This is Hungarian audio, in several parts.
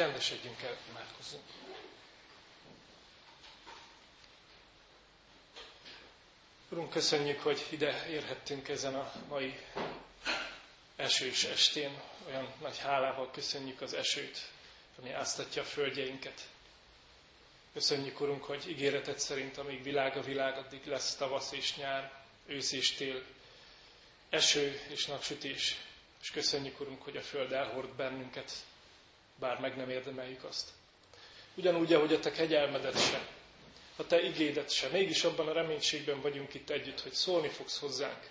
Csendesedjünk el, imádkozzunk. Urunk, köszönjük, hogy ide érhettünk ezen a mai esős estén. Olyan nagy hálával köszönjük az esőt, ami áztatja a földjeinket. Köszönjük, Urunk, hogy ígéretet szerint, amíg világ a világ, addig lesz tavasz és nyár, ősz és tél, eső és napsütés. És köszönjük, Urunk, hogy a Föld elhord bennünket, bár meg nem érdemeljük azt. Ugyanúgy, ahogy a Te kegyelmedet se, a Te igédet se, mégis abban a reménységben vagyunk itt együtt, hogy szólni fogsz hozzánk,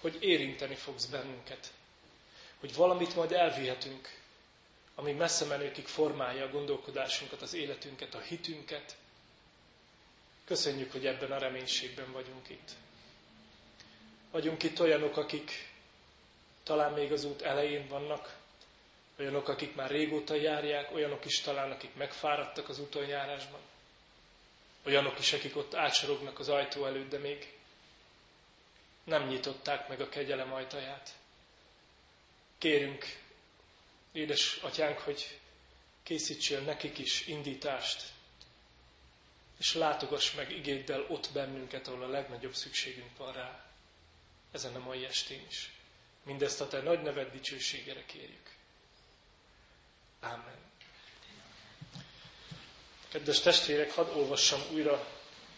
hogy érinteni fogsz bennünket, hogy valamit majd elvihetünk, ami messze menőkig formálja a gondolkodásunkat, az életünket, a hitünket. Köszönjük, hogy ebben a reménységben vagyunk itt. Vagyunk itt olyanok, akik talán még az út elején vannak, olyanok, akik már régóta járják, olyanok is talán, akik megfáradtak az úton járásban, olyanok is, akik ott átsorognak az ajtó előtt, de még nem nyitották meg a kegyelem ajtaját. Kérünk, édes atyánk, hogy készítsél nekik is indítást, és látogass meg igéddel ott bennünket, ahol a legnagyobb szükségünk van rá, ezen a mai estén is. Mindezt a Te nagy neved dicsőségére kérjük. Ámen. Kedves testvérek, hadd olvassam újra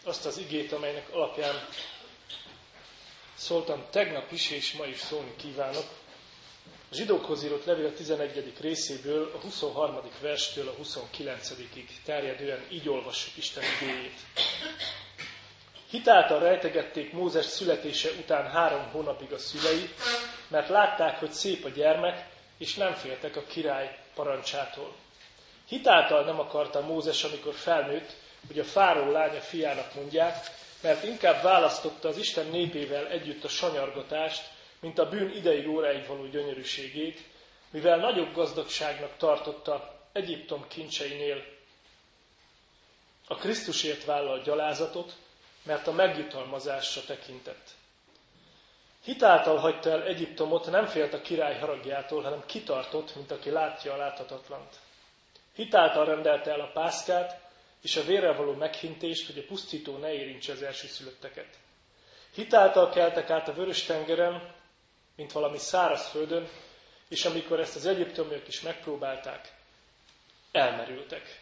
azt az igét, amelynek alapján szóltam tegnap is, és ma is szólni kívánok. A zsidókhoz írott levél a 11. részéből, a 23. verstől a 29-ig terjedően így olvassuk Isten igéjét. Hitáltal rejtegették Mózes születése után három hónapig a szülei, mert látták, hogy szép a gyermek, és nem féltek a király parancsától. Hitáltal nem akarta Mózes, amikor felnőtt, hogy a fáró lánya fiának mondják, mert inkább választotta az Isten népével együtt a sanyargatást, mint a bűn ideig óráig való gyönyörűségét, mivel nagyobb gazdagságnak tartotta Egyiptom kincseinél a Krisztusért vállalt gyalázatot, mert a megjutalmazásra tekintett. Hitáltal hagyta el Egyiptomot, nem félt a király haragjától, hanem kitartott, mint aki látja a láthatatlant. Hitáltal rendelte el a pászkát, és a vérrel való meghintést, hogy a pusztító ne érintse az elsőszülötteket. Hitáltal keltek át a vörös tengeren, mint valami száraz földön, és amikor ezt az egyiptomiak is megpróbálták, elmerültek.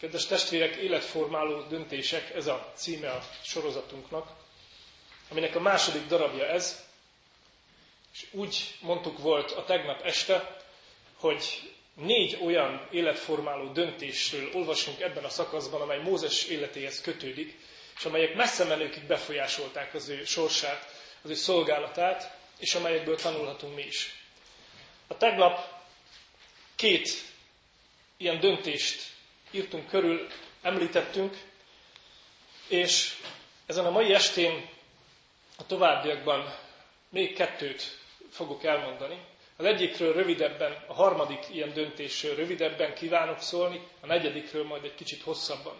Kedves testvérek, életformáló döntések, ez a címe a sorozatunknak, aminek a második darabja ez, és úgy mondtuk volt a tegnap este, hogy négy olyan életformáló döntésről olvasunk ebben a szakaszban, amely Mózes életéhez kötődik, és amelyek messze menőkig befolyásolták az ő sorsát, az ő szolgálatát, és amelyekből tanulhatunk mi is. A tegnap két ilyen döntést írtunk körül, említettünk, és ezen a mai estén a továbbiakban még kettőt fogok elmondani. Az egyikről rövidebben, a harmadik ilyen döntésről rövidebben kívánok szólni, a negyedikről majd egy kicsit hosszabban.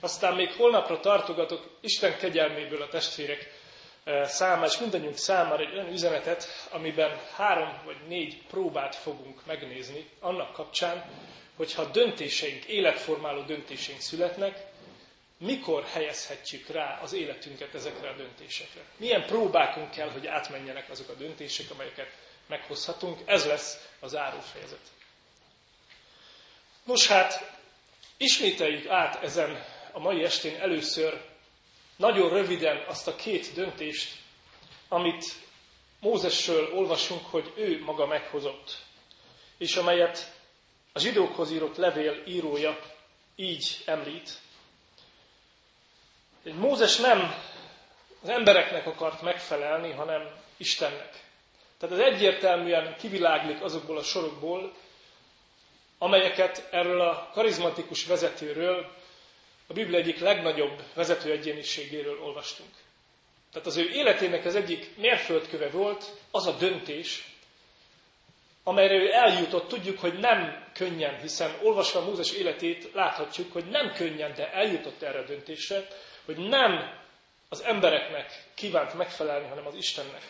Aztán még holnapra tartogatok Isten kegyelméből a testvérek számára, és mindannyiunk számára egy olyan üzenetet, amiben három vagy négy próbát fogunk megnézni annak kapcsán, hogyha döntéseink, életformáló döntéseink születnek, mikor helyezhetjük rá az életünket ezekre a döntésekre. Milyen próbákunk kell, hogy átmenjenek azok a döntések, amelyeket meghozhatunk. Ez lesz az árófejezet. Nos hát, ismételjük át ezen a mai estén először nagyon röviden azt a két döntést, amit Mózesről olvasunk, hogy ő maga meghozott, és amelyet a zsidókhoz írott levél írója így említ. Mózes nem az embereknek akart megfelelni, hanem Istennek. Tehát ez egyértelműen kiviláglik azokból a sorokból, amelyeket erről a karizmatikus vezetőről, a Biblia egyik legnagyobb vezető egyéniségéről olvastunk. Tehát az ő életének az egyik mérföldköve volt az a döntés, amelyre ő eljutott, tudjuk, hogy nem könnyen, hiszen olvasva Mózes életét láthatjuk, hogy nem könnyen, de eljutott erre a döntésre, hogy nem az embereknek kívánt megfelelni, hanem az Istennek.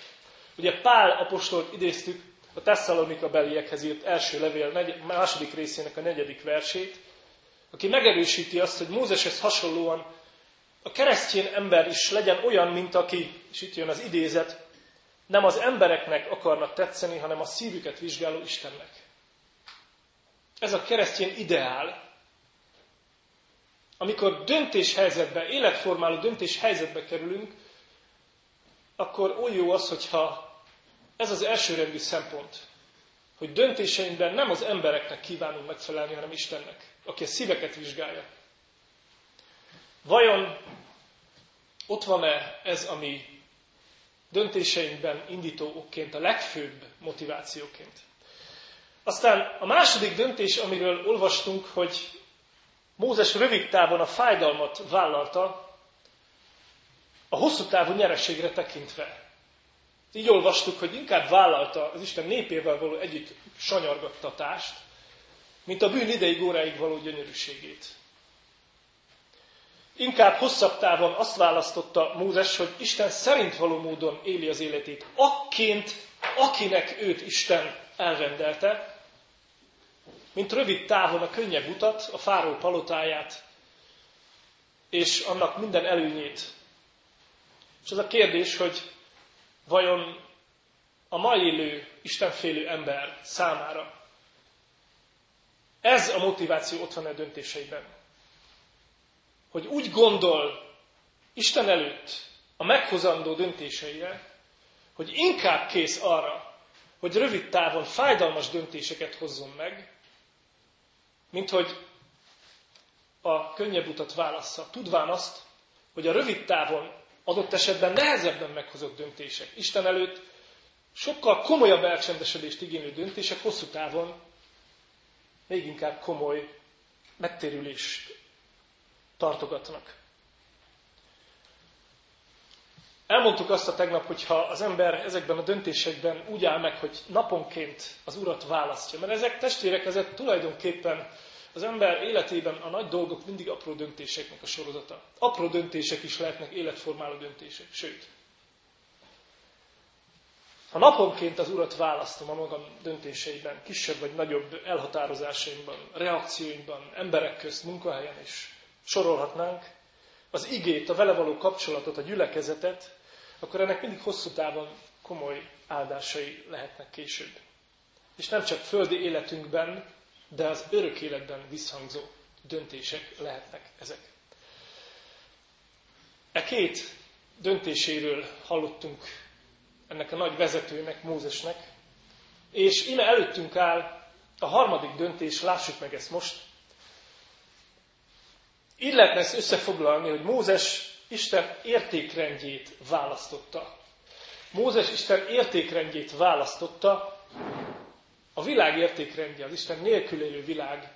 Ugye Pál apostolt idéztük a Tesszalonika beliekhez írt első levél második részének a negyedik versét, aki megerősíti azt, hogy Mózeshez hasonlóan a keresztény ember is legyen olyan, mint aki, és itt jön az idézet, nem az embereknek akarnak tetszeni, hanem a szívüket vizsgáló Istennek. Ez a keresztény ideál, amikor döntéshelyzetbe, életformáló döntéshelyzetbe kerülünk, akkor oly jó az, hogyha ez az elsőrendű szempont, hogy döntéseinkben nem az embereknek kívánunk megfelelni, hanem Istennek, aki a szíveket vizsgálja. Vajon ott van-e ez, ami döntéseinkben indító okként, a legfőbb motivációként? Aztán a második döntés, amiről olvastunk, hogy Mózes rövid távon a fájdalmat vállalta, a hosszú távú nyereségre tekintve. Így olvastuk, hogy inkább vállalta az Isten népével való együtt sanyargattatást, mint a bűn ideig óráig való gyönyörűségét. Inkább hosszabb távon azt választotta Mózes, hogy Isten szerint való módon éli az életét, akként, akinek őt Isten elrendelte, mint rövid távon a könnyebb utat, a fáró palotáját, és annak minden előnyét. És az a kérdés, hogy vajon a mai élő, Istenfélő ember számára ez a motiváció ott van a döntéseiben. Hogy úgy gondol Isten előtt a meghozandó döntéseire, hogy inkább kész arra, hogy rövid távon fájdalmas döntéseket hozzon meg, mint hogy a könnyebb utat válassza, tudván azt, hogy a rövid távon adott esetben nehezebben meghozott döntések Isten előtt sokkal komolyabb elcsendesedést igénylő döntések hosszú távon még inkább komoly megtérülést tartogatnak. Elmondtuk azt a tegnap, hogy ha az ember ezekben a döntésekben úgy áll meg, hogy naponként az urat választja, mert ezek testvérek, ezek tulajdonképpen az ember életében a nagy dolgok mindig apró döntéseknek a sorozata. Apró döntések is lehetnek életformáló döntések, sőt. Ha naponként az Urat választom a magam döntéseiben, kisebb vagy nagyobb elhatározásaimban, reakcióimban, emberek közt, munkahelyen is sorolhatnánk, az igét, a vele való kapcsolatot, a gyülekezetet, akkor ennek mindig hosszú távon komoly áldásai lehetnek később. És nem csak földi életünkben, de az örök életben visszhangzó döntések lehetnek ezek. E két döntéséről hallottunk ennek a nagy vezetőnek, Mózesnek, és ime előttünk áll a harmadik döntés, lássuk meg ezt most. Így lehetne ezt összefoglalni, hogy Mózes Isten értékrendjét választotta. Mózes Isten értékrendjét választotta, a világ értékrendje, az Isten nélkül élő világ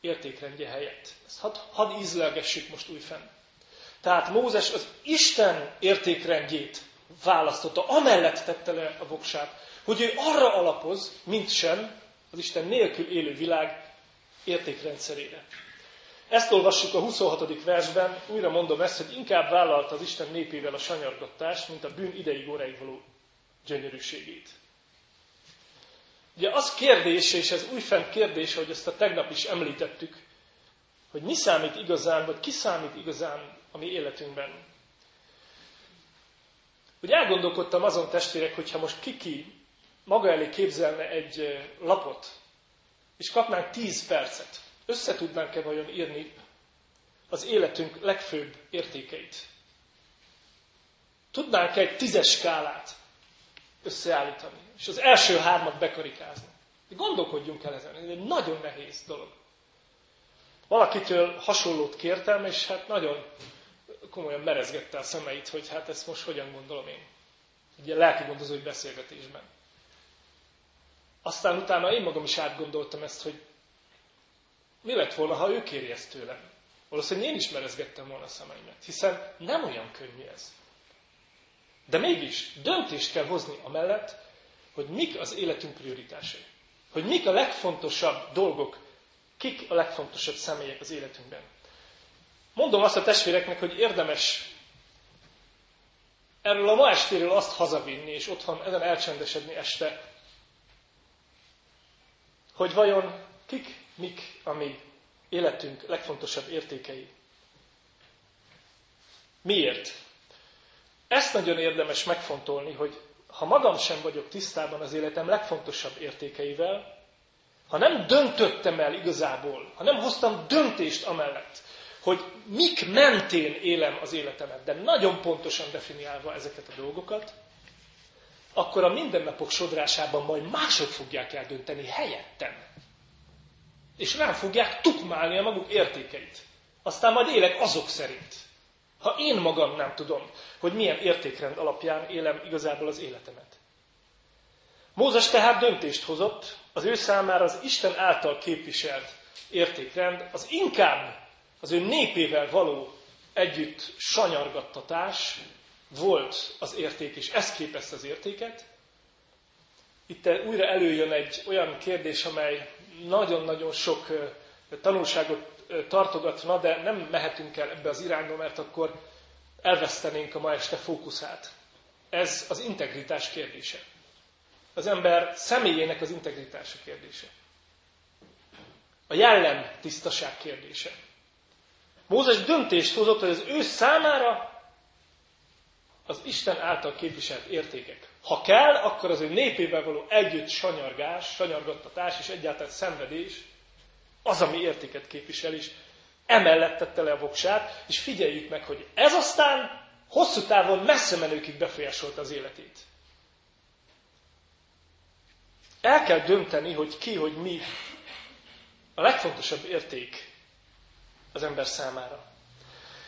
értékrendje helyett. Ezt hadd had ízlelgessük most újfenn. Tehát Mózes az Isten értékrendjét választotta, amellett tette le a voksát, hogy ő arra alapoz, mint sem az Isten nélkül élő világ értékrendszerére. Ezt olvassuk a 26. versben, újra mondom ezt, hogy inkább vállalta az Isten népével a sanyargatást, mint a bűn ideig óráig való gyönyörűségét. Ugye az kérdés, és ez újfent kérdés, hogy ezt a tegnap is említettük, hogy mi számít igazán, vagy ki számít igazán a mi életünkben. Hogy elgondolkodtam azon testvérek, hogyha most kiki maga elé képzelne egy lapot, és kapnánk 10 percet, össze tudnánk-e vajon írni az életünk legfőbb értékeit? Tudnánk egy tízes skálát összeállítani, és az első hármat bekarikázni. Gondolkodjunk el ezen, ez egy nagyon nehéz dolog. Valakitől hasonlót kértem, és hát nagyon komolyan merezgette a szemeit, hogy hát ezt most hogyan gondolom én. Ugye lelki gondozói beszélgetésben. Aztán utána én magam is átgondoltam ezt, hogy mi lett volna, ha ő kéri ezt tőlem. Valószínűleg én is merezgettem volna a szemeimet, hiszen nem olyan könnyű ez. De mégis döntést kell hozni amellett, hogy mik az életünk prioritásai. Hogy mik a legfontosabb dolgok, kik a legfontosabb személyek az életünkben. Mondom azt a testvéreknek, hogy érdemes erről a ma estéről azt hazavinni, és otthon ezen elcsendesedni este, hogy vajon kik, mik a mi életünk legfontosabb értékei. Miért? Ezt nagyon érdemes megfontolni, hogy ha magam sem vagyok tisztában az életem legfontosabb értékeivel, ha nem döntöttem el igazából, ha nem hoztam döntést amellett, hogy mik mentén élem az életemet, de nagyon pontosan definiálva ezeket a dolgokat, akkor a mindennapok sodrásában majd mások fogják eldönteni helyettem. És rám fogják tukmálni a maguk értékeit. Aztán majd élek azok szerint. Ha én magam nem tudom, hogy milyen értékrend alapján élem igazából az életemet. Mózes tehát döntést hozott, az ő számára az Isten által képviselt értékrend az inkább az ő népével való együtt sanyargattatás volt az érték, és ez képezte az értéket. Itt újra előjön egy olyan kérdés, amely nagyon-nagyon sok tanulságot tartogatna, de nem mehetünk el ebbe az irányba, mert akkor elvesztenénk a ma este fókuszát. Ez az integritás kérdése. Az ember személyének az integritása kérdése. A jellem tisztaság kérdése. Mózes döntést hozott, hogy az ő számára az Isten által képviselt értékek. Ha kell, akkor az ő népével való együtt sanyargás, sanyargattatás és egyáltalán szenvedés az, ami értéket képvisel, és emellett tette le a voksát, és figyeljük meg, hogy ez aztán hosszú távon messze menőkig befolyásolta az életét. El kell dönteni, hogy ki, hogy mi a legfontosabb érték az ember számára.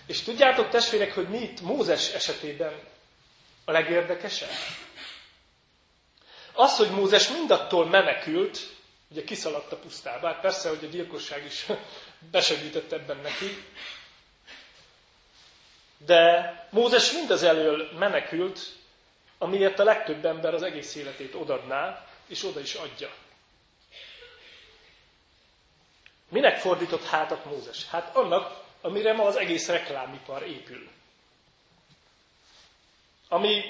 És tudjátok, testvérek, hogy mi itt Mózes esetében a legérdekesebb? Az, hogy Mózes mindattól menekült, ugye kiszaladt a pusztába, hát persze, hogy a gyilkosság is besegített ebben neki, de Mózes mindaz elől menekült, amiért a legtöbb ember az egész életét odadná, és oda is adja. Minek fordított hátat Mózes? Hát annak, amire ma az egész reklámipar épül. Ami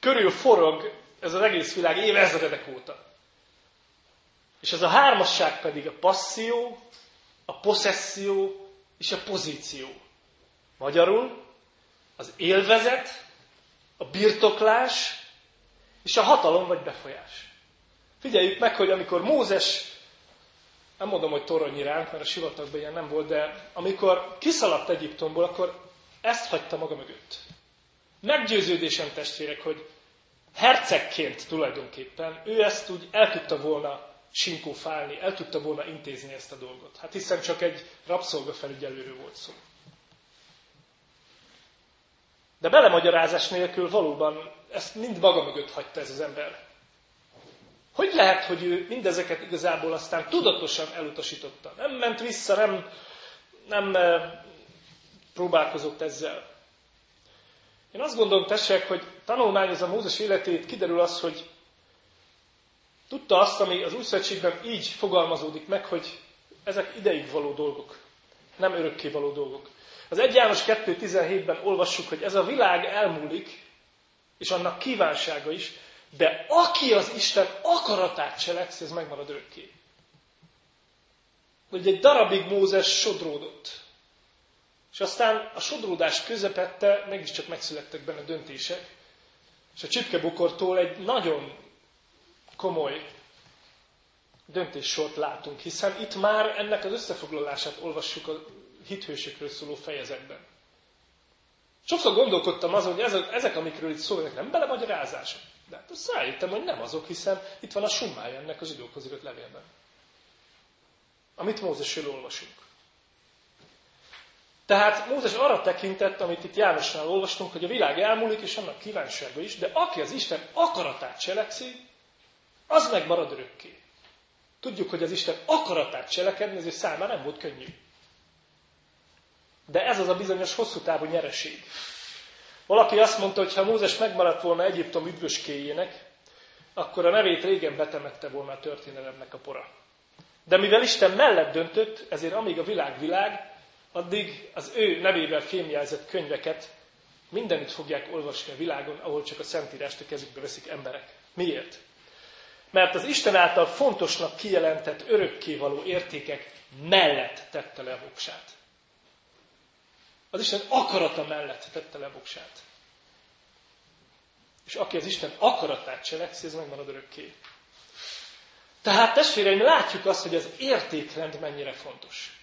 körül forog ez az egész világ évezredek óta. És ez a hármasság pedig a passzió, a possesszió és a pozíció. Magyarul az élvezet, a birtoklás és a hatalom vagy befolyás. Figyeljük meg, hogy amikor Mózes nem mondom, hogy torony ránk, mert a sivatagban ilyen nem volt, de amikor kiszaladt Egyiptomból, akkor ezt hagyta maga mögött. Meggyőződésem testvérek, hogy hercegként tulajdonképpen ő ezt úgy el tudta volna sinkófálni, el tudta volna intézni ezt a dolgot. Hát hiszen csak egy rabszolgafelügyelőről volt szó. De belemagyarázás nélkül valóban ezt mind maga mögött hagyta ez az ember. Hogy lehet, hogy ő mindezeket igazából aztán tudatosan elutasította? Nem ment vissza, nem, nem eh, próbálkozott ezzel. Én azt gondolom, tessék, hogy tanulmányozza Mózes életét, kiderül az, hogy tudta azt, ami az új szövetségben így fogalmazódik meg, hogy ezek ideig való dolgok, nem örökké való dolgok. Az 1 János 2.17-ben olvassuk, hogy ez a világ elmúlik, és annak kívánsága is, de aki az Isten akaratát cselekszi, ez megmarad örökké. Hogy egy darabig Mózes sodródott. És aztán a sodródás közepette mégiscsak megszülettek benne döntések, és a csipkebukortól egy nagyon komoly döntéssort látunk, hiszen itt már ennek az összefoglalását olvassuk a hithősökről szóló fejezetben. Sokszor gondolkodtam azon, hogy ezek, amikről itt szó, ezek nem belemagyarázások. De hát azt rájöttem, hogy nem azok, hiszen itt van a summája ennek az időkhoz írott levélben. Amit Mózesről olvasunk. Tehát Mózes arra tekintett, amit itt Jánosnál olvastunk, hogy a világ elmúlik, és annak kívánsága is, de aki az Isten akaratát cselekszi, az megmarad örökké. Tudjuk, hogy az Isten akaratát cselekedni, ezért számára nem volt könnyű. De ez az a bizonyos hosszú távú nyereség. Valaki azt mondta, hogy ha Mózes megmaradt volna Egyiptom üdvöskéjének, akkor a nevét régen betemette volna a történelemnek a pora. De mivel Isten mellett döntött, ezért amíg a világ világ, addig az ő nevével fémjelzett könyveket Mindenütt fogják olvasni a világon, ahol csak a Szentírást a kezükbe veszik emberek. Miért? Mert az Isten által fontosnak kijelentett örökkévaló értékek mellett tette le a voksát. Az Isten akarata mellett tette le a voksát. És aki az Isten akaratát cselekszi, ez megmarad örökké. Tehát testvéreim, látjuk azt, hogy az értékrend mennyire fontos.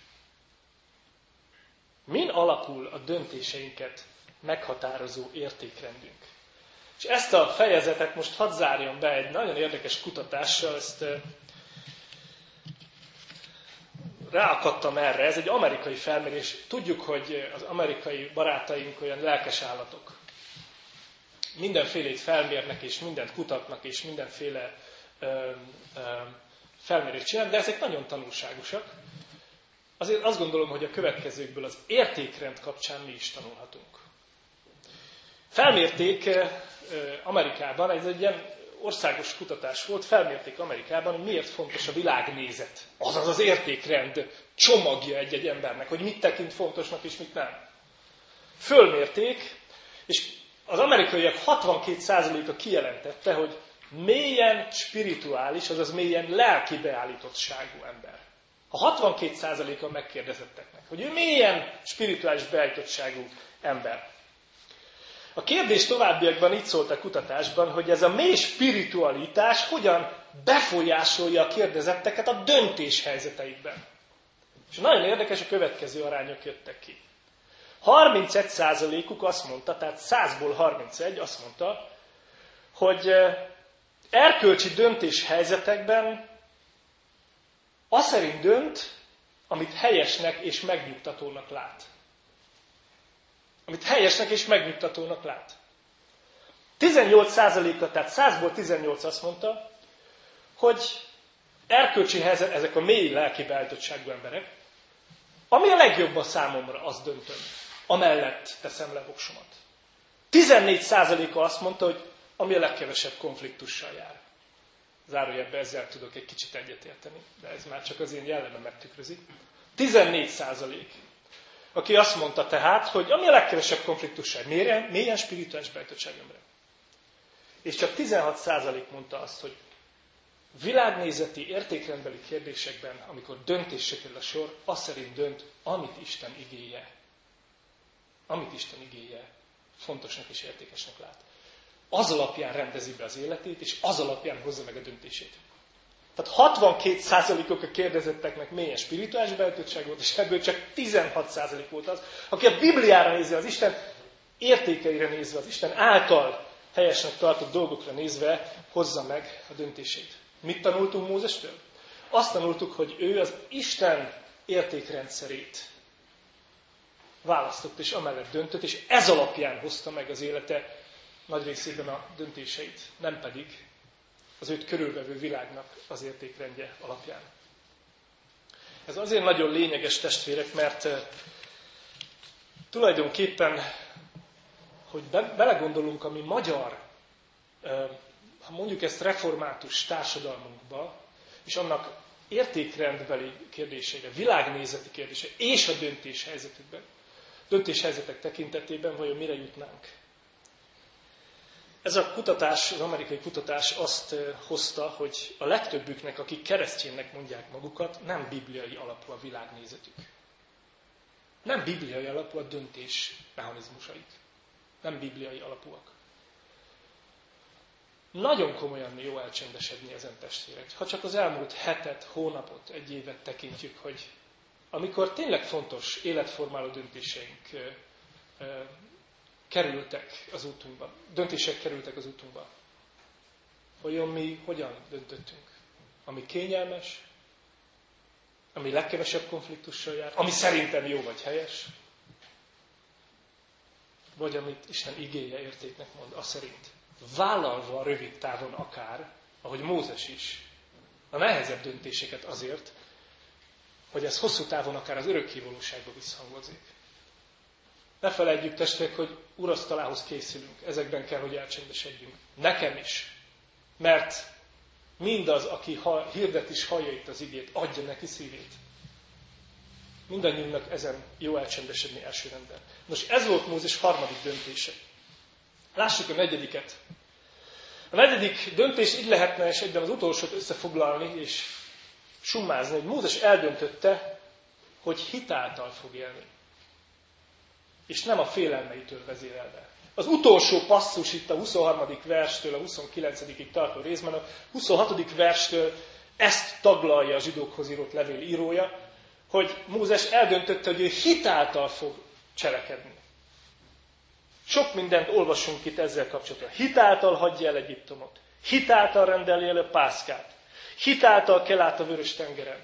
Min alapul a döntéseinket meghatározó értékrendünk? És ezt a fejezetet most hadd zárjam be egy nagyon érdekes kutatással, ezt ráakadtam erre. Ez egy amerikai felmérés. Tudjuk, hogy az amerikai barátaink olyan lelkes állatok. Mindenfélét felmérnek, és mindent kutatnak, és mindenféle ö, ö, felmérést csinálnak, de ezek nagyon tanulságosak. Azért azt gondolom, hogy a következőkből az értékrend kapcsán mi is tanulhatunk. Felmérték Amerikában, ez egy ilyen országos kutatás volt, felmérték Amerikában, hogy miért fontos a világnézet, azaz az értékrend csomagja egy-egy embernek, hogy mit tekint fontosnak és mit nem. Fölmérték, és az amerikaiak 62%-a kijelentette, hogy mélyen spirituális, azaz mélyen lelki beállítottságú ember. A 62%-a megkérdezetteknek, hogy ő mélyen spirituális beállítottságú ember. A kérdés továbbiakban így szólt a kutatásban, hogy ez a mély spiritualitás hogyan befolyásolja a kérdezetteket a döntéshelyzeteikben. És nagyon érdekes, a következő arányok jöttek ki. 31%-uk azt mondta, tehát 100-ból 31 azt mondta, hogy erkölcsi döntéshelyzetekben az szerint dönt, amit helyesnek és megnyugtatónak lát amit helyesnek és megnyugtatónak lát. 18%-a, tehát 100-ból 18 azt mondta, hogy erkölcsi helyzet, ezek a mély lelki beállítottságú emberek, ami a legjobb a számomra, az döntöm. Amellett teszem le voksomat. 14%-a azt mondta, hogy ami a legkevesebb konfliktussal jár. Zárójelben ezzel tudok egy kicsit egyetérteni, de ez már csak az én jellememet tükrözi. 14 százalék aki azt mondta tehát, hogy ami a legkevesebb konfliktusság, mélyen, mélyen spirituális beállítottságemre. És csak 16% mondta azt, hogy világnézeti, értékrendbeli kérdésekben, amikor döntésre kerül a sor, az szerint dönt, amit Isten igéje. Amit Isten igéje fontosnak és értékesnek lát. Az alapján rendezi be az életét, és az alapján hozza meg a döntését. Tehát 62%-ok a kérdezetteknek mélyen spirituális beöltöttság volt, és ebből csak 16% volt az, aki a Bibliára nézi, az Isten értékeire nézve, az Isten által helyesnek tartott dolgokra nézve hozza meg a döntését. Mit tanultunk Mózestől? Azt tanultuk, hogy ő az Isten értékrendszerét választott, és amellett döntött, és ez alapján hozta meg az élete nagy részében a döntéseit, nem pedig az őt körülvevő világnak az értékrendje alapján. Ez azért nagyon lényeges testvérek, mert tulajdonképpen, hogy belegondolunk a magyar, ha mondjuk ezt református társadalmunkba, és annak értékrendbeli kérdéseire, világnézeti kérdése és a döntéshelyzetükben, döntéshelyzetek tekintetében vajon mire jutnánk? Ez a kutatás, az amerikai kutatás azt hozta, hogy a legtöbbüknek, akik kereszténynek mondják magukat, nem bibliai alapú a világnézetük. Nem bibliai alapú a döntés mechanizmusaik. Nem bibliai alapúak. Nagyon komolyan jó elcsendesedni ezen testvérek. Ha csak az elmúlt hetet, hónapot, egy évet tekintjük, hogy amikor tényleg fontos életformáló döntéseink kerültek az útunkba, döntések kerültek az útunkba. Vajon mi hogyan döntöttünk? Ami kényelmes, ami legkevesebb konfliktussal jár, ami szerintem jó vagy helyes, vagy amit Isten igéje értéknek mond, az szerint. Vállalva rövid távon akár, ahogy Mózes is, a nehezebb döntéseket azért, hogy ez hosszú távon akár az örökkévalóságba visszhangozik. Ne felejtjük testvérek, hogy urasztalához készülünk. Ezekben kell, hogy elcsendesedjünk. Nekem is. Mert mindaz, aki hirdet is hallja itt az igét, adja neki szívét. Mindannyiunknak ezen jó elcsendesedni első rendben. Nos, ez volt Mózes harmadik döntése. Lássuk a negyediket. A negyedik döntés így lehetne, és egyben az utolsót összefoglalni, és summázni, hogy Mózes eldöntötte, hogy hitáltal fog élni. És nem a félelmeitől vezérelve. Az utolsó passzus itt a 23. verstől a 29. tartó részben, a 26. verstől ezt taglalja a zsidókhoz írott levél írója, hogy Mózes eldöntötte, hogy ő hitáltal fog cselekedni. Sok mindent olvasunk itt ezzel kapcsolatban. Hitáltal hagyja el Egyiptomot. Hitáltal rendeli el a pászkát. Hitáltal kell át a vörös tengeren.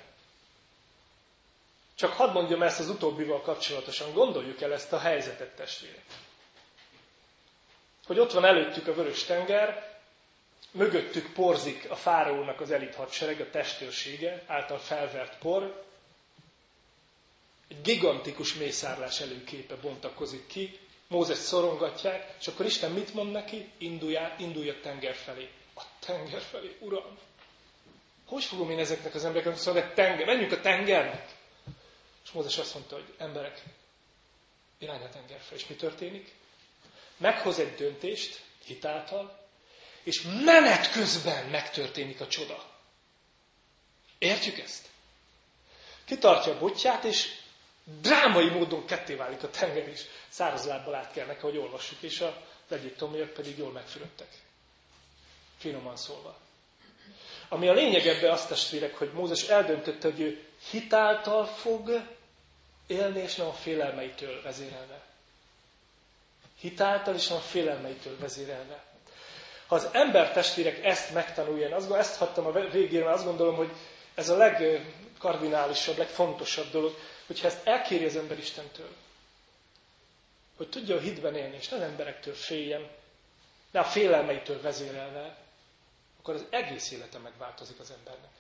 Csak hadd mondjam ezt az utóbbival kapcsolatosan. Gondoljuk el ezt a helyzetet, testvérek. Hogy ott van előttük a vörös tenger, mögöttük porzik a fáraónak az elit hadsereg, a testőrsége által felvert por, egy gigantikus mészárlás előképe bontakozik ki, Mózes szorongatják, és akkor Isten mit mond neki? Indulj, indulj a tenger felé. A tenger felé, Uram! Hogy fogom én ezeknek az embereknek szóval, hogy tenger, menjünk a tengernek? És Mózes azt mondta, hogy emberek, irány a tenger. És mi történik? Meghoz egy döntést, hitáltal, és menet közben megtörténik a csoda. Értjük ezt? Kitartja a botját, és drámai módon ketté válik a tenger, és száraz lábbal át kell neki, hogy olvassuk, és a egyiptomiak pedig jól megfürödtek. Finoman szólva. Ami a lényeg ebbe azt testvérek, hogy Mózes eldöntötte, hogy ő hitáltal fog élni, és nem a félelmeitől vezérelve. Hitáltal, és nem a félelmeitől vezérelve. Ha az ember testvérek ezt megtanulják, azt, ezt hattam a végére, mert azt gondolom, hogy ez a legkardinálisabb, legfontosabb dolog, hogyha ezt elkéri az ember Istentől, hogy tudja a hitben élni, és nem emberektől féljen, de a félelmeitől vezérelve, akkor az egész élete megváltozik az embernek.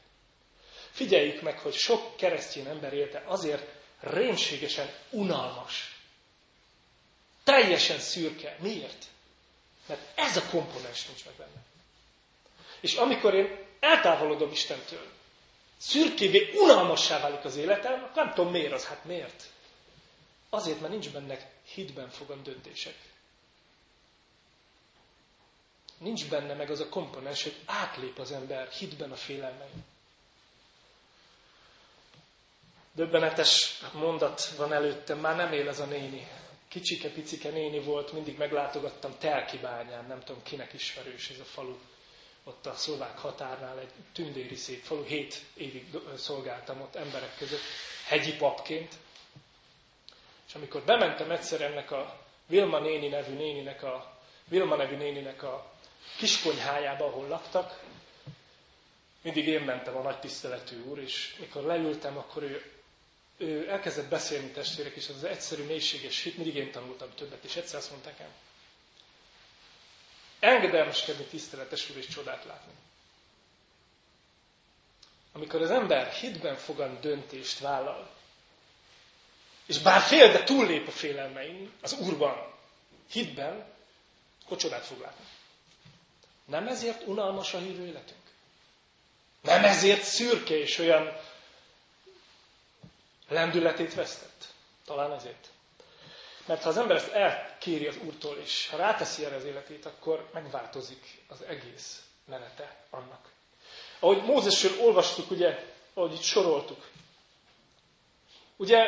Figyeljük meg, hogy sok keresztény ember élte azért rémségesen unalmas. Teljesen szürke. Miért? Mert ez a komponens nincs meg benne. És amikor én eltávolodom Istentől, szürkévé, unalmassá válik az életem, nem tudom miért az, hát miért? Azért, mert nincs benne hitben fogan döntések. Nincs benne meg az a komponens, hogy átlép az ember hitben a félelmein. Döbbenetes mondat van előttem, már nem él ez a néni. Kicsike-picike néni volt, mindig meglátogattam Telkibányán, nem tudom kinek ismerős ez a falu ott a szlovák határnál egy tündéri szép falu, hét évig szolgáltam ott emberek között, hegyi papként. És amikor bementem egyszer ennek a Vilma néni nevű néninek a, Vilma nevű néninek a kiskonyhájába, ahol laktak, mindig én mentem a nagy tiszteletű úr, és mikor leültem, akkor ő elkezdett beszélni testvérek, és az, az egyszerű, mélységes hit, mindig én tanultam többet, és egyszer azt mondták el, engedelmeskedni, tiszteletes úr és csodát látni. Amikor az ember hitben fogad döntést vállal, és bár fél, de túllép a félelmein, az Úrban, hitben, akkor csodát fog látni. Nem ezért unalmas a hívő életünk? Nem ezért szürke és olyan lendületét vesztett? Talán ezért. Mert ha az ember ezt elkéri az Úrtól, és ha ráteszi erre az életét, akkor megváltozik az egész menete annak. Ahogy Mózesről olvastuk, ugye, ahogy itt soroltuk, ugye,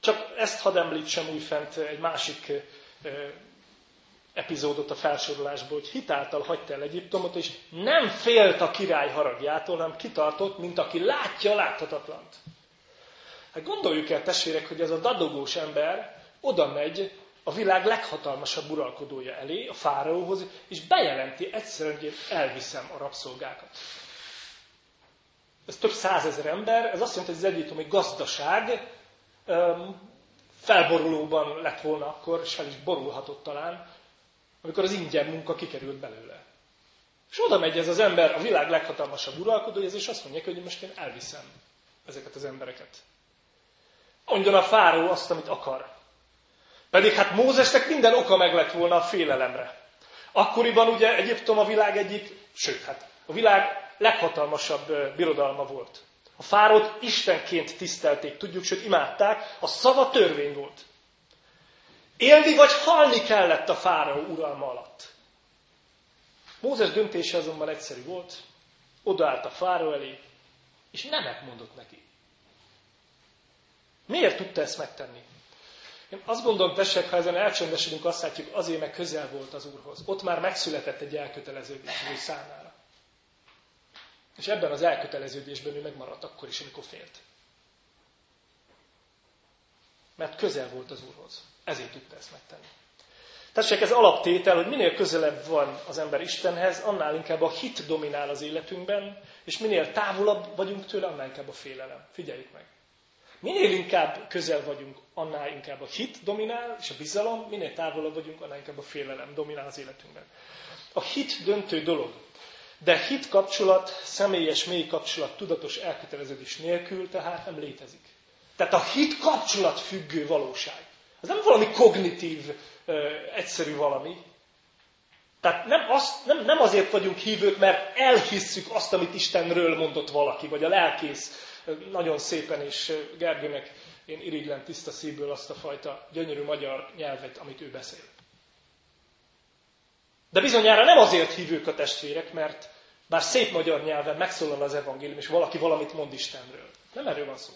csak ezt hadd említsem újfent egy másik epizódot a felsorolásból, hogy hitáltal hagyta el Egyiptomot, és nem félt a király haragjától, hanem kitartott, mint aki látja a láthatatlant. Hát gondoljuk el, testvérek, hogy ez a dadogós ember oda megy a világ leghatalmasabb uralkodója elé, a fáraóhoz, és bejelenti egyszerűen, hogy elviszem a rabszolgákat. Ez több százezer ember, ez azt jelenti, hogy az egyiptomi gazdaság felborulóban lett volna akkor, és fel is borulhatott talán, amikor az ingyen munka kikerült belőle. És oda megy ez az ember a világ leghatalmasabb uralkodója, és azt mondja, hogy most én elviszem ezeket az embereket. Mondjon a fáró azt, amit akar. Pedig hát Mózesnek minden oka meg lett volna a félelemre. Akkoriban ugye Egyiptom a világ egyik, sőt, hát a világ leghatalmasabb birodalma volt. A fárót Istenként tisztelték, tudjuk, sőt imádták, a szava törvény volt. Élni vagy halni kellett a fáraó uralma alatt. Mózes döntése azonban egyszerű volt, odaállt a fáraó elé, és nemet mondott neki. Miért tudta ezt megtenni? Én azt gondolom, tessék, ha ezen elcsöndesedünk, azt látjuk, azért, meg közel volt az Úrhoz. Ott már megszületett egy elköteleződés számára. És ebben az elköteleződésben ő megmaradt akkor is, amikor félt. Mert közel volt az Úrhoz. Ezért tudta ezt megtenni. Tessék, ez alaptétel, hogy minél közelebb van az ember Istenhez, annál inkább a hit dominál az életünkben, és minél távolabb vagyunk tőle, annál inkább a félelem. Figyeljük meg. Minél inkább közel vagyunk, annál inkább a hit dominál, és a bizalom, minél távolabb vagyunk, annál inkább a félelem dominál az életünkben. A hit döntő dolog. De hit kapcsolat, személyes, mély kapcsolat, tudatos elköteleződés nélkül tehát nem létezik. Tehát a hit kapcsolat függő valóság. Ez nem valami kognitív, egyszerű valami. Tehát nem, azt, nem, nem azért vagyunk hívők, mert elhisszük azt, amit Istenről mondott valaki, vagy a lelkész nagyon szépen, és Gergőnek én irigylem tiszta szívből azt a fajta gyönyörű magyar nyelvet, amit ő beszél. De bizonyára nem azért hívők a testvérek, mert bár szép magyar nyelven megszólal az evangélium, és valaki valamit mond Istenről. Nem erről van szó.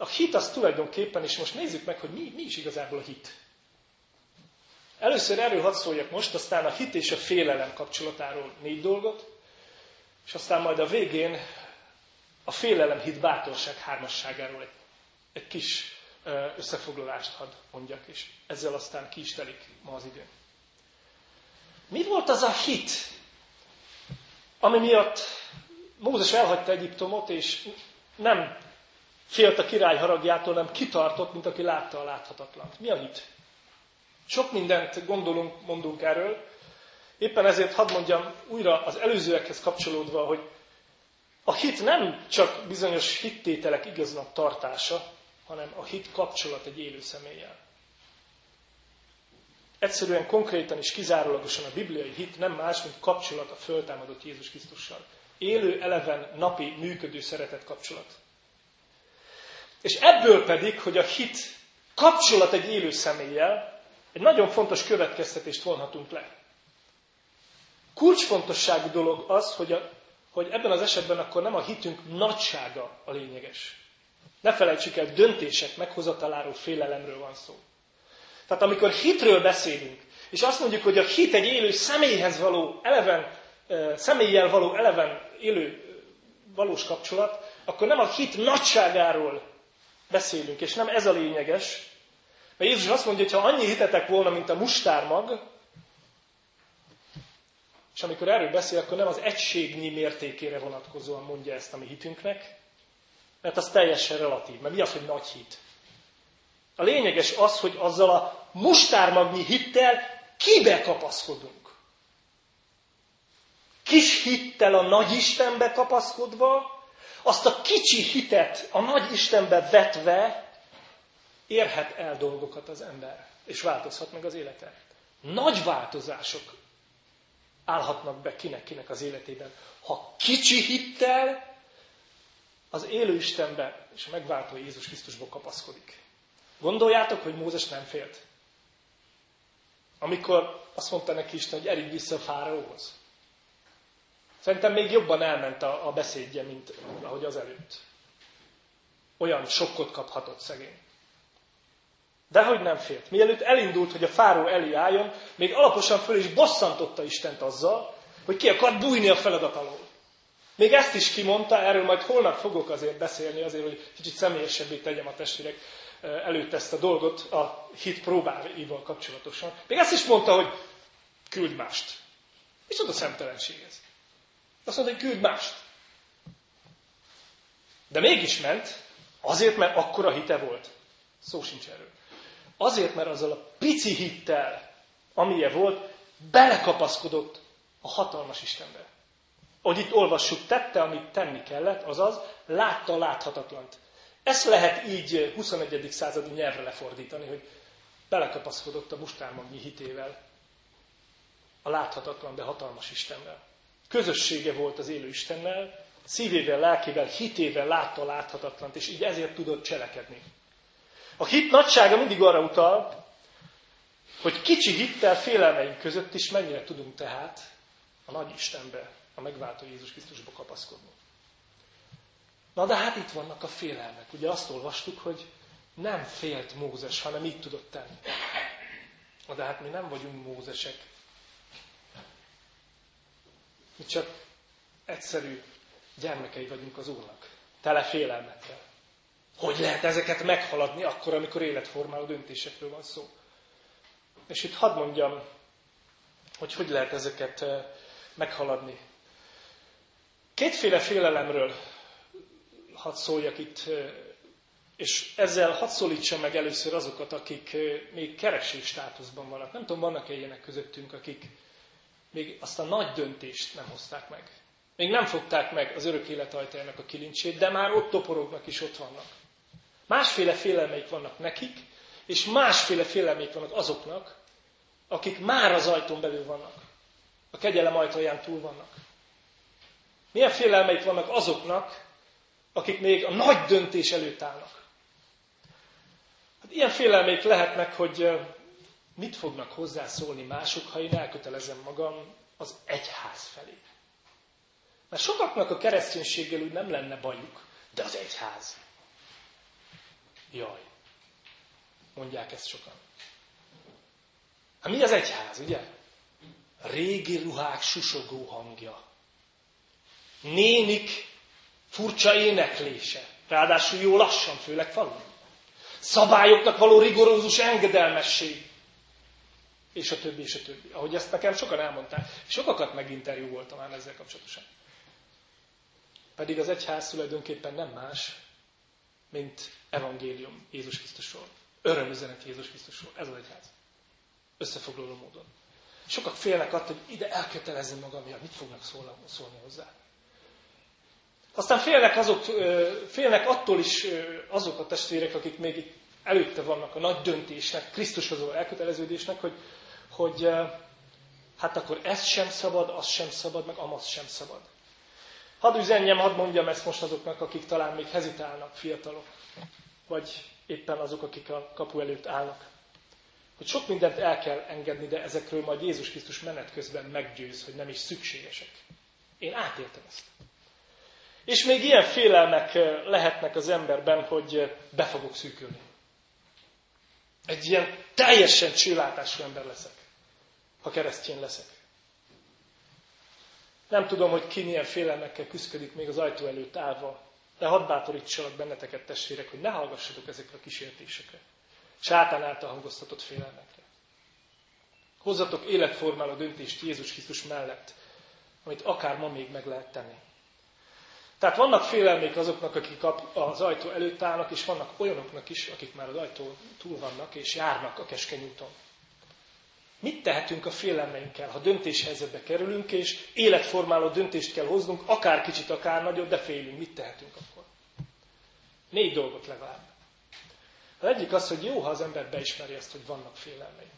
A hit az tulajdonképpen, és most nézzük meg, hogy mi, mi is igazából a hit. Először erről hadd szóljak most, aztán a hit és a félelem kapcsolatáról négy dolgot, és aztán majd a végén a félelem, hit, bátorság hármasságáról egy, egy kis összefoglalást hadd mondjak, és ezzel aztán ki is telik ma az idő. Mi volt az a hit, ami miatt Mózes elhagyta Egyiptomot, és nem félt a király haragjától, nem kitartott, mint aki látta a láthatatlant. Mi a hit? Sok mindent gondolunk, mondunk erről. Éppen ezért hadd mondjam újra az előzőekhez kapcsolódva, hogy a hit nem csak bizonyos hittételek igaznak tartása, hanem a hit kapcsolat egy élő személlyel. Egyszerűen, konkrétan és kizárólagosan a bibliai hit nem más, mint kapcsolat a föltámadott Jézus Krisztussal. Élő, eleven, napi, működő szeretet kapcsolat. És ebből pedig, hogy a hit kapcsolat egy élő személlyel, egy nagyon fontos következtetést vonhatunk le. Kulcsfontosságú dolog az, hogy, a, hogy ebben az esetben akkor nem a hitünk nagysága a lényeges. Ne felejtsük el, döntések meghozataláról, félelemről van szó. Tehát amikor hitről beszélünk, és azt mondjuk, hogy a hit egy élő személyhez való, eleven, személlyel való eleven élő valós kapcsolat, akkor nem a hit nagyságáról beszélünk, és nem ez a lényeges. Mert Jézus azt mondja, hogy ha annyi hitetek volna, mint a mustármag, és amikor erről beszél, akkor nem az egységnyi mértékére vonatkozóan mondja ezt a mi hitünknek, mert az teljesen relatív. Mert mi az, hogy nagy hit? A lényeges az, hogy azzal a mustármagnyi hittel kibe kapaszkodunk. Kis hittel a nagy Istenbe kapaszkodva, azt a kicsi hitet a nagy Istenbe vetve érhet el dolgokat az ember, és változhat meg az élete. Nagy változások állhatnak be kinek-kinek az életében. Ha kicsi hittel az élő Istenbe és a megváltó Jézus Krisztusból kapaszkodik. Gondoljátok, hogy Mózes nem félt? Amikor azt mondta neki Isten, hogy erig vissza a fáraóhoz. Szerintem még jobban elment a, a beszédje, mint ahogy az előtt. Olyan sokkot kaphatott szegény. De hogy nem félt. Mielőtt elindult, hogy a fáró elé álljon, még alaposan föl is bosszantotta Istent azzal, hogy ki akar bújni a feladat alól. Még ezt is kimondta, erről majd holnap fogok azért beszélni, azért, hogy kicsit személyesebbé tegyem a testvérek előtt ezt a dolgot a hit próbáival kapcsolatosan. Még ezt is mondta, hogy küld mást. És a szemtelenség ez. Azt mondta, hogy küld mást. De mégis ment, azért, mert akkora hite volt. Szó sincs erről. Azért, mert azzal a pici hittel, amilyen volt, belekapaszkodott a hatalmas Istenbe. Ahogy itt olvassuk, tette, amit tenni kellett, azaz látta a láthatatlant. Ezt lehet így 21. századi nyelvre lefordítani, hogy belekapaszkodott a mustármagnyi hitével a láthatatlan, de hatalmas Istenvel. Közössége volt az élő Istennel, Szívével, lelkével, hitével látta láthatatlant, és így ezért tudott cselekedni. A hit nagysága mindig arra utal, hogy kicsi hittel félelmeink között is mennyire tudunk tehát a nagy Istenbe, a megváltó Jézus Krisztusba kapaszkodni. Na de hát itt vannak a félelmek. Ugye azt olvastuk, hogy nem félt Mózes, hanem így tudott tenni. Na de hát mi nem vagyunk Mózesek. Mi csak egyszerű gyermekei vagyunk az Úrnak. Tele félelmekkel. Hogy lehet ezeket meghaladni akkor, amikor életformáló döntésekről van szó? És itt hadd mondjam, hogy hogy lehet ezeket eh, meghaladni. Kétféle félelemről hadd szóljak itt, eh, és ezzel hadd szólítsam meg először azokat, akik eh, még keresés státuszban vannak. Nem tudom, vannak-e ilyenek közöttünk, akik még azt a nagy döntést nem hozták meg. Még nem fogták meg az örök élet ajtajának a kilincsét, de már ott toporognak és ott vannak. Másféle félelmeik vannak nekik, és másféle félelmeik vannak azoknak, akik már az ajtón belül vannak. A kegyelem ajtaján túl vannak. Milyen félelmeik vannak azoknak, akik még a nagy döntés előtt állnak. Hát ilyen félelmeik lehetnek, hogy mit fognak hozzászólni mások, ha én elkötelezem magam az egyház felé. Mert sokaknak a kereszténységgel úgy nem lenne bajuk, de az egyház. Jaj, mondják ezt sokan. Hát mi az egyház, ugye? Régi ruhák susogó hangja. Nénik furcsa éneklése. Ráadásul jó lassan, főleg falun. Szabályoknak való rigorózus engedelmesség. És a többi, és a többi. Ahogy ezt nekem sokan elmondták. Sokakat meginterjú voltam már ezzel kapcsolatosan. Pedig az egyház tulajdonképpen nem más, mint evangélium Jézus Krisztusról. Örömüzenet Jézus Krisztusról. Ez az egyház. Összefoglaló módon. Sokak félnek attól, hogy ide elkötelezni magam, hogy mit fognak szólni hozzá. Aztán félnek, azok, félnek attól is azok a testvérek, akik még itt előtte vannak a nagy döntésnek, Krisztushoz való elköteleződésnek, hogy, hogy hát akkor ez sem szabad, az sem szabad, meg amaz sem szabad. Hadd üzenjem, hadd mondjam ezt most azoknak, akik talán még hezitálnak, fiatalok, vagy éppen azok, akik a kapu előtt állnak. Hogy sok mindent el kell engedni, de ezekről majd Jézus Krisztus menet közben meggyőz, hogy nem is szükségesek. Én átéltem ezt. És még ilyen félelmek eh, lehetnek az emberben, hogy be fogok szűkülni. Egy ilyen teljesen csillátású ember leszek, ha keresztjén leszek. Nem tudom, hogy ki milyen félelmekkel küzdik még az ajtó előtt állva, de hadd bátorítsalak benneteket, testvérek, hogy ne hallgassatok ezekre a kísértésekre. Sátán által hangoztatott félelmekre. Hozzatok életformáló döntést Jézus Krisztus mellett, amit akár ma még meg lehet tenni. Tehát vannak félelmék azoknak, akik az ajtó előtt állnak, és vannak olyanoknak is, akik már az ajtó túl vannak, és járnak a keskeny úton. Mit tehetünk a félelmeinkkel, ha döntéshelyzetbe kerülünk, és életformáló döntést kell hoznunk, akár kicsit, akár nagyot, de félünk. Mit tehetünk akkor? Négy dolgot legalább. Az egyik az, hogy jó, ha az ember beismeri azt, hogy vannak félelmei.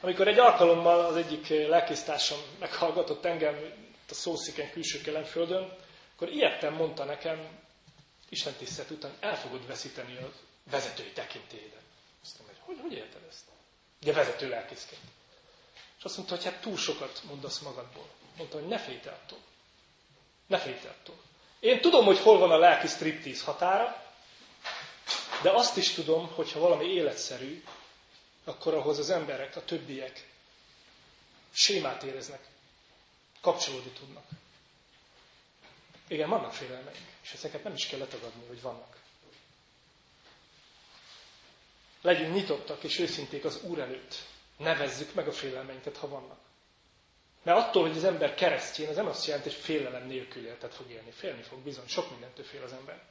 Amikor egy alkalommal az egyik lelkésztársam meghallgatott engem a szósziken külső kelemföldön, akkor ilyetten mondta nekem, Isten tisztelt után el fogod veszíteni a vezetői tekintélyedet. Azt mondom, hogy hogy, hogy érted ezt? Ugye vezető lelkészként. És azt mondta, hogy hát túl sokat mondasz magadból. Mondta, hogy ne félj attól. Ne félj attól. Én tudom, hogy hol van a lelki striptease határa, de azt is tudom, hogy ha valami életszerű, akkor ahhoz az emberek, a többiek sémát éreznek, kapcsolódni tudnak. Igen, vannak félelmeink, és ezeket nem is kell letagadni, hogy vannak. Legyünk nyitottak és őszinték az Úr előtt. Nevezzük meg a félelmeinket, ha vannak. Mert attól, hogy az ember keresztjén, az nem azt jelenti, hogy félelem nélkül életet fog élni. Félni fog bizony, sok mindentől fél az ember.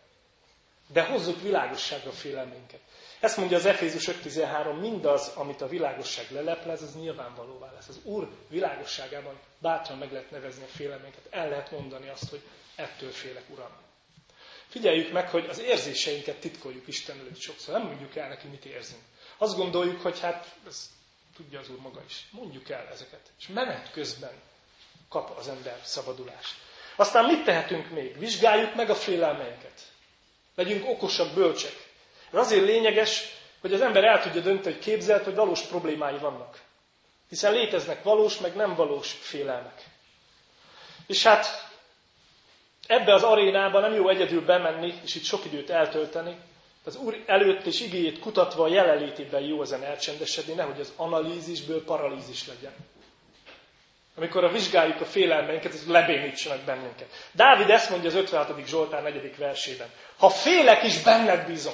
De hozzuk világosságra a félelmeinket. Ezt mondja az Efézus 5.13, mindaz, amit a világosság leleplez, az nyilvánvalóvá lesz. Az Úr világosságában bátran meg lehet nevezni a félelmeinket. El lehet mondani azt, hogy ettől félek, Uram. Figyeljük meg, hogy az érzéseinket titkoljuk Isten előtt sokszor. Nem mondjuk el neki, mit érzünk. Azt gondoljuk, hogy hát, ez tudja az Úr maga is. Mondjuk el ezeket. És menet közben kap az ember szabadulást. Aztán mit tehetünk még? Vizsgáljuk meg a félelmeinket. Legyünk okosabb, bölcsek. Ez azért lényeges, hogy az ember el tudja dönteni, hogy képzelt, hogy valós problémái vannak. Hiszen léteznek valós, meg nem valós félelmek. És hát ebbe az arénába nem jó egyedül bemenni, és itt sok időt eltölteni. Az Úr előtt és igéjét kutatva a jelenlétében jó ezen elcsendesedni, nehogy az analízisből paralízis legyen. Amikor a vizsgáljuk a félelmeinket, ez lebénítsanak bennünket. Dávid ezt mondja az 56. Zsoltár 4. versében. Ha félek is, benned bízom.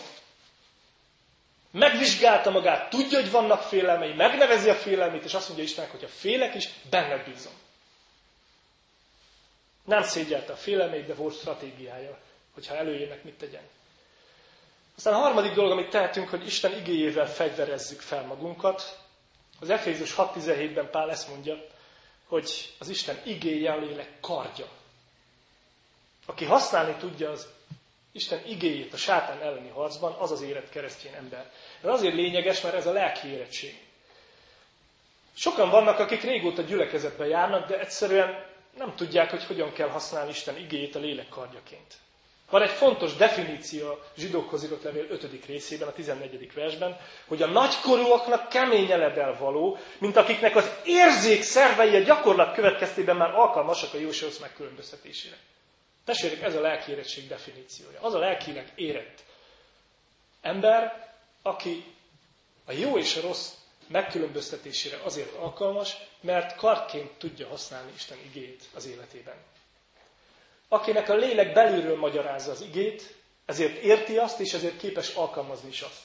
Megvizsgálta magát, tudja, hogy vannak félelmei, megnevezi a félelmét, és azt mondja Istennek, hogy ha félek is, benned bízom. Nem szégyelte a félelmét, de volt stratégiája, hogyha előjönnek, mit tegyen. Aztán a harmadik dolog, amit tehetünk, hogy Isten igéjével fegyverezzük fel magunkat. Az Efézus 6.17-ben Pál ezt mondja, hogy az Isten igéje a lélek kardja. Aki használni tudja az Isten igéjét a sátán elleni harcban, az az élet keresztény ember. Ez azért lényeges, mert ez a lelki érettség. Sokan vannak, akik régóta gyülekezetbe járnak, de egyszerűen nem tudják, hogy hogyan kell használni Isten igéjét a lélek kardjaként. Van egy fontos definíció a zsidókhoz írott levél 5. részében, a 14. versben, hogy a nagykorúaknak kemény eledel való, mint akiknek az érzék szervei a gyakorlat következtében már alkalmasak a jósághoz megkülönböztetésére. Testvérek, ez a lelkiérettség definíciója. Az a lelkileg érett ember, aki a jó és a rossz megkülönböztetésére azért alkalmas, mert kardként tudja használni Isten igét az életében. Akinek a lélek belülről magyarázza az igét, ezért érti azt, és ezért képes alkalmazni is azt.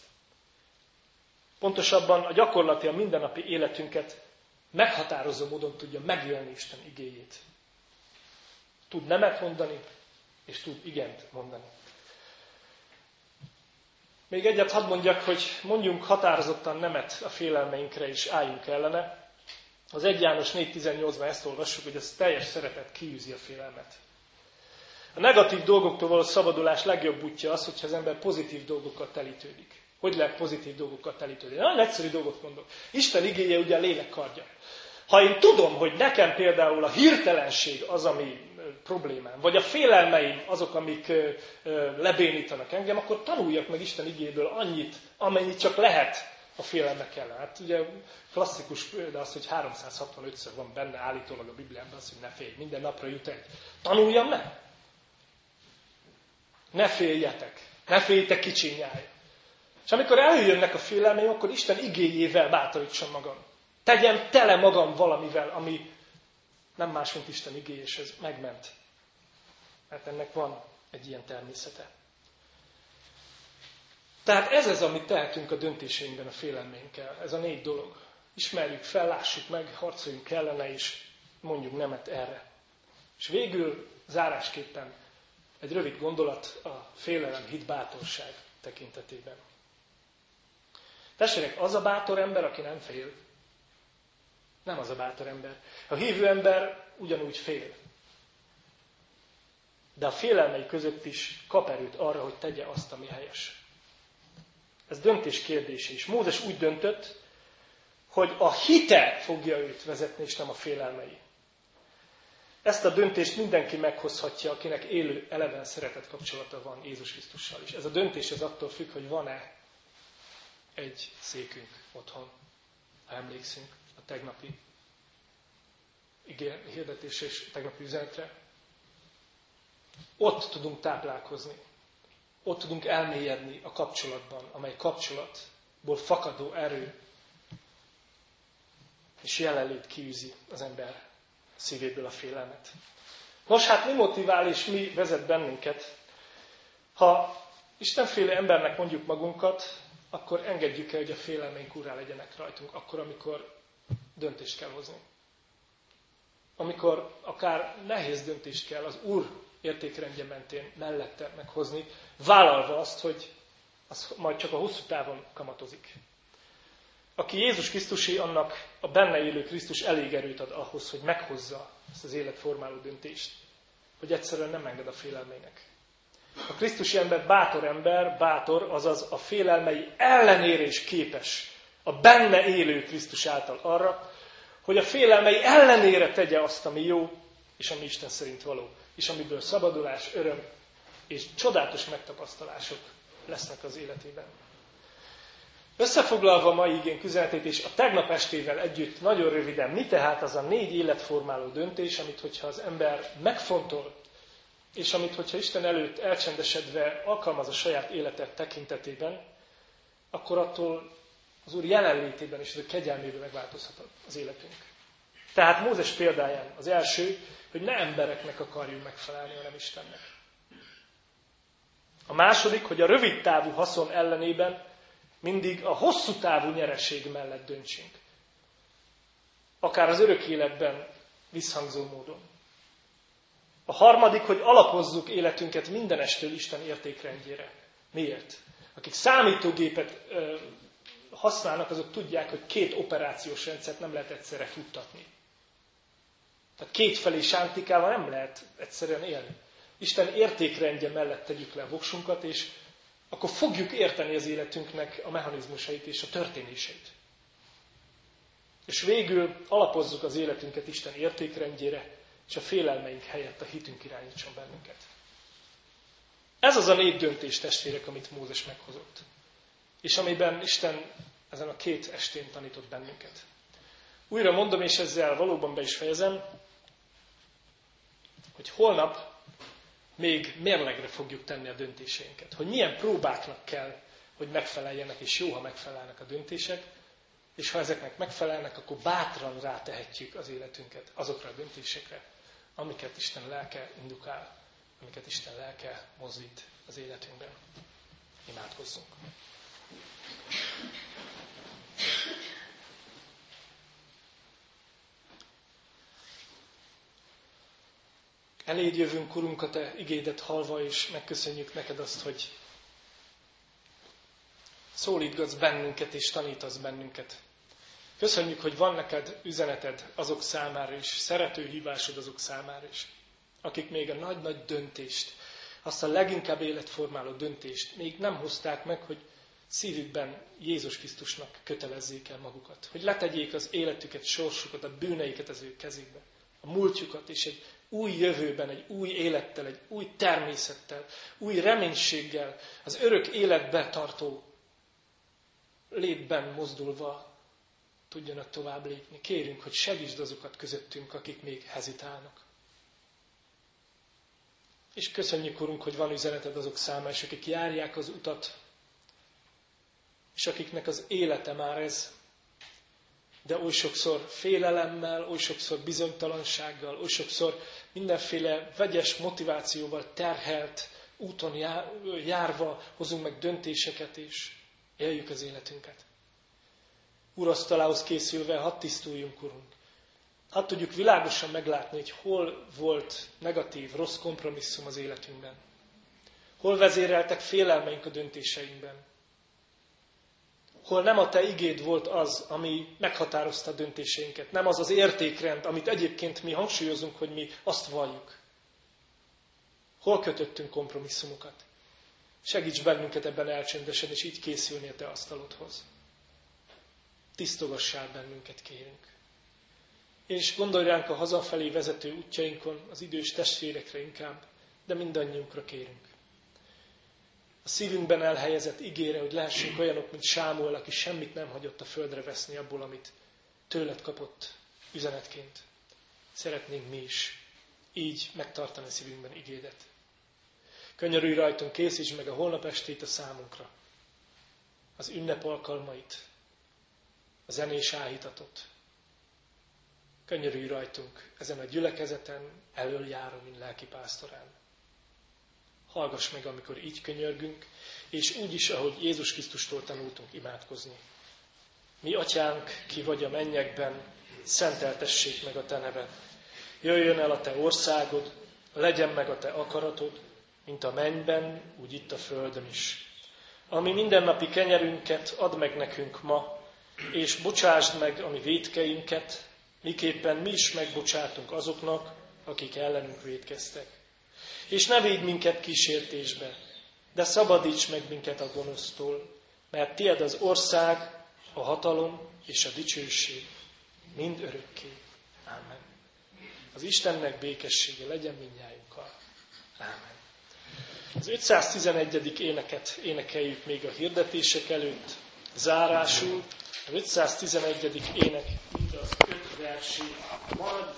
Pontosabban a gyakorlati, a mindennapi életünket meghatározó módon tudja megélni Isten igéjét. Tud nemet mondani, és tud igent mondani. Még egyet hadd mondjak, hogy mondjunk határozottan nemet a félelmeinkre, és álljunk ellene. Az 1 János 4.18-ban ezt olvassuk, hogy ez teljes szeretet kiűzi a félelmet. A negatív dolgoktól való szabadulás legjobb útja az, hogyha az ember pozitív dolgokkal telítődik. Hogy lehet pozitív dolgokkal telítődni? Nagyon egyszerű dolgot mondok. Isten igéje ugye a lélek kardja. Ha én tudom, hogy nekem például a hirtelenség az, ami problémám, vagy a félelmeim azok, amik lebénítanak engem, akkor tanuljak meg Isten igéből annyit, amennyit csak lehet a félelmek ellen. Hát ugye klasszikus példa az, hogy 365-ször van benne állítólag a Bibliában az, hogy ne félj, minden napra jut egy. Tanuljam meg! Ne féljetek! Ne féljtek kicsinyáj! És amikor előjönnek a félelmeim, akkor Isten igéjével bátorítsam magam. Tegyem tele magam valamivel, ami nem más, mint Isten igény, és ez megment. Mert ennek van egy ilyen természete. Tehát ez az, amit tehetünk a döntéseinkben a félelménkkel. Ez a négy dolog. Ismerjük fel, lássuk meg, harcoljunk ellene, és mondjuk nemet erre. És végül, zárásképpen, egy rövid gondolat a félelem hit bátorság tekintetében. Tessenek, az a bátor ember, aki nem fél, nem az a bátor ember. A hívő ember ugyanúgy fél. De a félelmei között is kap erőt arra, hogy tegye azt, ami helyes. Ez döntés kérdése is. Mózes úgy döntött, hogy a hite fogja őt vezetni, és nem a félelmei. Ezt a döntést mindenki meghozhatja, akinek élő, eleven szeretet kapcsolata van Jézus Krisztussal is. Ez a döntés az attól függ, hogy van-e egy székünk otthon, ha emlékszünk tegnapi hirdetés és tegnapi üzenetre. Ott tudunk táplálkozni. Ott tudunk elmélyedni a kapcsolatban, amely kapcsolatból fakadó erő és jelenlét kiűzi az ember szívéből a félelmet. Nos, hát mi motivál és mi vezet bennünket? Ha Istenféle embernek mondjuk magunkat, akkor engedjük el, hogy a félelmeink urá legyenek rajtunk, akkor, amikor döntést kell hozni. Amikor akár nehéz döntést kell az Úr értékrendje mentén mellette meghozni, vállalva azt, hogy az majd csak a hosszú távon kamatozik. Aki Jézus Krisztusi, annak a benne élő Krisztus elég erőt ad ahhoz, hogy meghozza ezt az életformáló döntést, hogy egyszerűen nem enged a félelmének. A Krisztusi ember bátor ember, bátor, azaz a félelmei ellenére is képes a benne élő Krisztus által arra, hogy a félelmei ellenére tegye azt, ami jó, és ami Isten szerint való. és amiből szabadulás, öröm és csodálatos megtapasztalások lesznek az életében. Összefoglalva a mai igénk üzenetét és a tegnap estével együtt nagyon röviden, mi tehát az a négy életformáló döntés, amit hogyha az ember megfontol, és amit hogyha Isten előtt elcsendesedve alkalmaz a saját életet tekintetében, akkor attól az Úr jelenlétében és az ő kegyelmében megváltozhat az életünk. Tehát Mózes példáján az első, hogy ne embereknek akarjunk megfelelni, hanem Istennek. A második, hogy a rövid távú haszon ellenében mindig a hosszú távú nyereség mellett döntsünk. Akár az örök életben visszhangzó módon. A harmadik, hogy alapozzuk életünket mindenestől Isten értékrendjére. Miért? Akik számítógépet használnak, azok tudják, hogy két operációs rendszert nem lehet egyszerre futtatni. Tehát kétfelé sántikával nem lehet egyszerűen élni. Isten értékrendje mellett tegyük le a voksunkat, és akkor fogjuk érteni az életünknek a mechanizmusait és a történéseit. És végül alapozzuk az életünket Isten értékrendjére, és a félelmeink helyett a hitünk irányítson bennünket. Ez az a négy döntés, testvérek, amit Mózes meghozott. És amiben Isten ezen a két estén tanított bennünket. Újra mondom, és ezzel valóban be is fejezem, hogy holnap még mérlegre fogjuk tenni a döntéseinket. Hogy milyen próbáknak kell, hogy megfeleljenek, és jó, ha megfelelnek a döntések, és ha ezeknek megfelelnek, akkor bátran rátehetjük az életünket azokra a döntésekre, amiket Isten lelke indukál, amiket Isten lelke mozdít az életünkben. Imádkozzunk! Eléd jövünk, Urunk, a Te igédet halva, és megköszönjük neked azt, hogy szólítgatsz bennünket, és tanítasz bennünket. Köszönjük, hogy van neked üzeneted azok számára is, szerető hívásod azok számára is, akik még a nagy-nagy döntést, azt a leginkább életformáló döntést még nem hozták meg, hogy szívükben Jézus Krisztusnak kötelezzék el magukat. Hogy letegyék az életüket, sorsukat, a bűneiket az ő kezükbe. A múltjukat és egy új jövőben, egy új élettel, egy új természettel, új reménységgel, az örök életbe tartó létben mozdulva tudjanak tovább lépni. Kérünk, hogy segítsd azokat közöttünk, akik még hezitálnak. És köszönjük, Urunk, hogy van üzeneted azok számára, és akik járják az utat, és akiknek az élete már ez, de oly sokszor félelemmel, oly sokszor bizonytalansággal, oly sokszor mindenféle vegyes motivációval terhelt úton járva hozunk meg döntéseket, és éljük az életünket. Urasztalához készülve, hadd tisztuljunk, Urunk. Hadd tudjuk világosan meglátni, hogy hol volt negatív, rossz kompromisszum az életünkben. Hol vezéreltek félelmeink a döntéseinkben hol nem a te igéd volt az, ami meghatározta a döntéseinket, nem az az értékrend, amit egyébként mi hangsúlyozunk, hogy mi azt valljuk. Hol kötöttünk kompromisszumokat? Segíts bennünket ebben elcsendesedni, és így készülni a te asztalodhoz. Tisztogassál bennünket, kérünk. És gondolj ránk a hazafelé vezető útjainkon, az idős testvérekre inkább, de mindannyiunkra kérünk a szívünkben elhelyezett ígére, hogy lehessünk olyanok, mint Sámuel, aki semmit nem hagyott a földre veszni abból, amit tőled kapott üzenetként. Szeretnénk mi is így megtartani szívünkben igédet. Könyörülj rajtunk, készíts meg a holnap estét a számunkra. Az ünnep alkalmait, a zenés áhítatot. Könyörülj rajtunk ezen a gyülekezeten, elöljárom, mint lelki pásztorán hallgass meg, amikor így könyörgünk, és úgy is, ahogy Jézus Krisztustól tanultunk imádkozni. Mi, atyánk, ki vagy a mennyekben, szenteltessék meg a te neved. Jöjjön el a te országod, legyen meg a te akaratod, mint a mennyben, úgy itt a földön is. Ami mindennapi kenyerünket add meg nekünk ma, és bocsásd meg a mi védkeinket, miképpen mi is megbocsátunk azoknak, akik ellenünk védkeztek és ne védj minket kísértésbe, de szabadíts meg minket a gonosztól, mert tied az ország, a hatalom és a dicsőség mind örökké. Amen. Az Istennek békessége legyen mindnyájunkkal. Ámen. Az 511. éneket énekeljük még a hirdetések előtt, zárásul. Az 511. ének mind az öt versét, maradj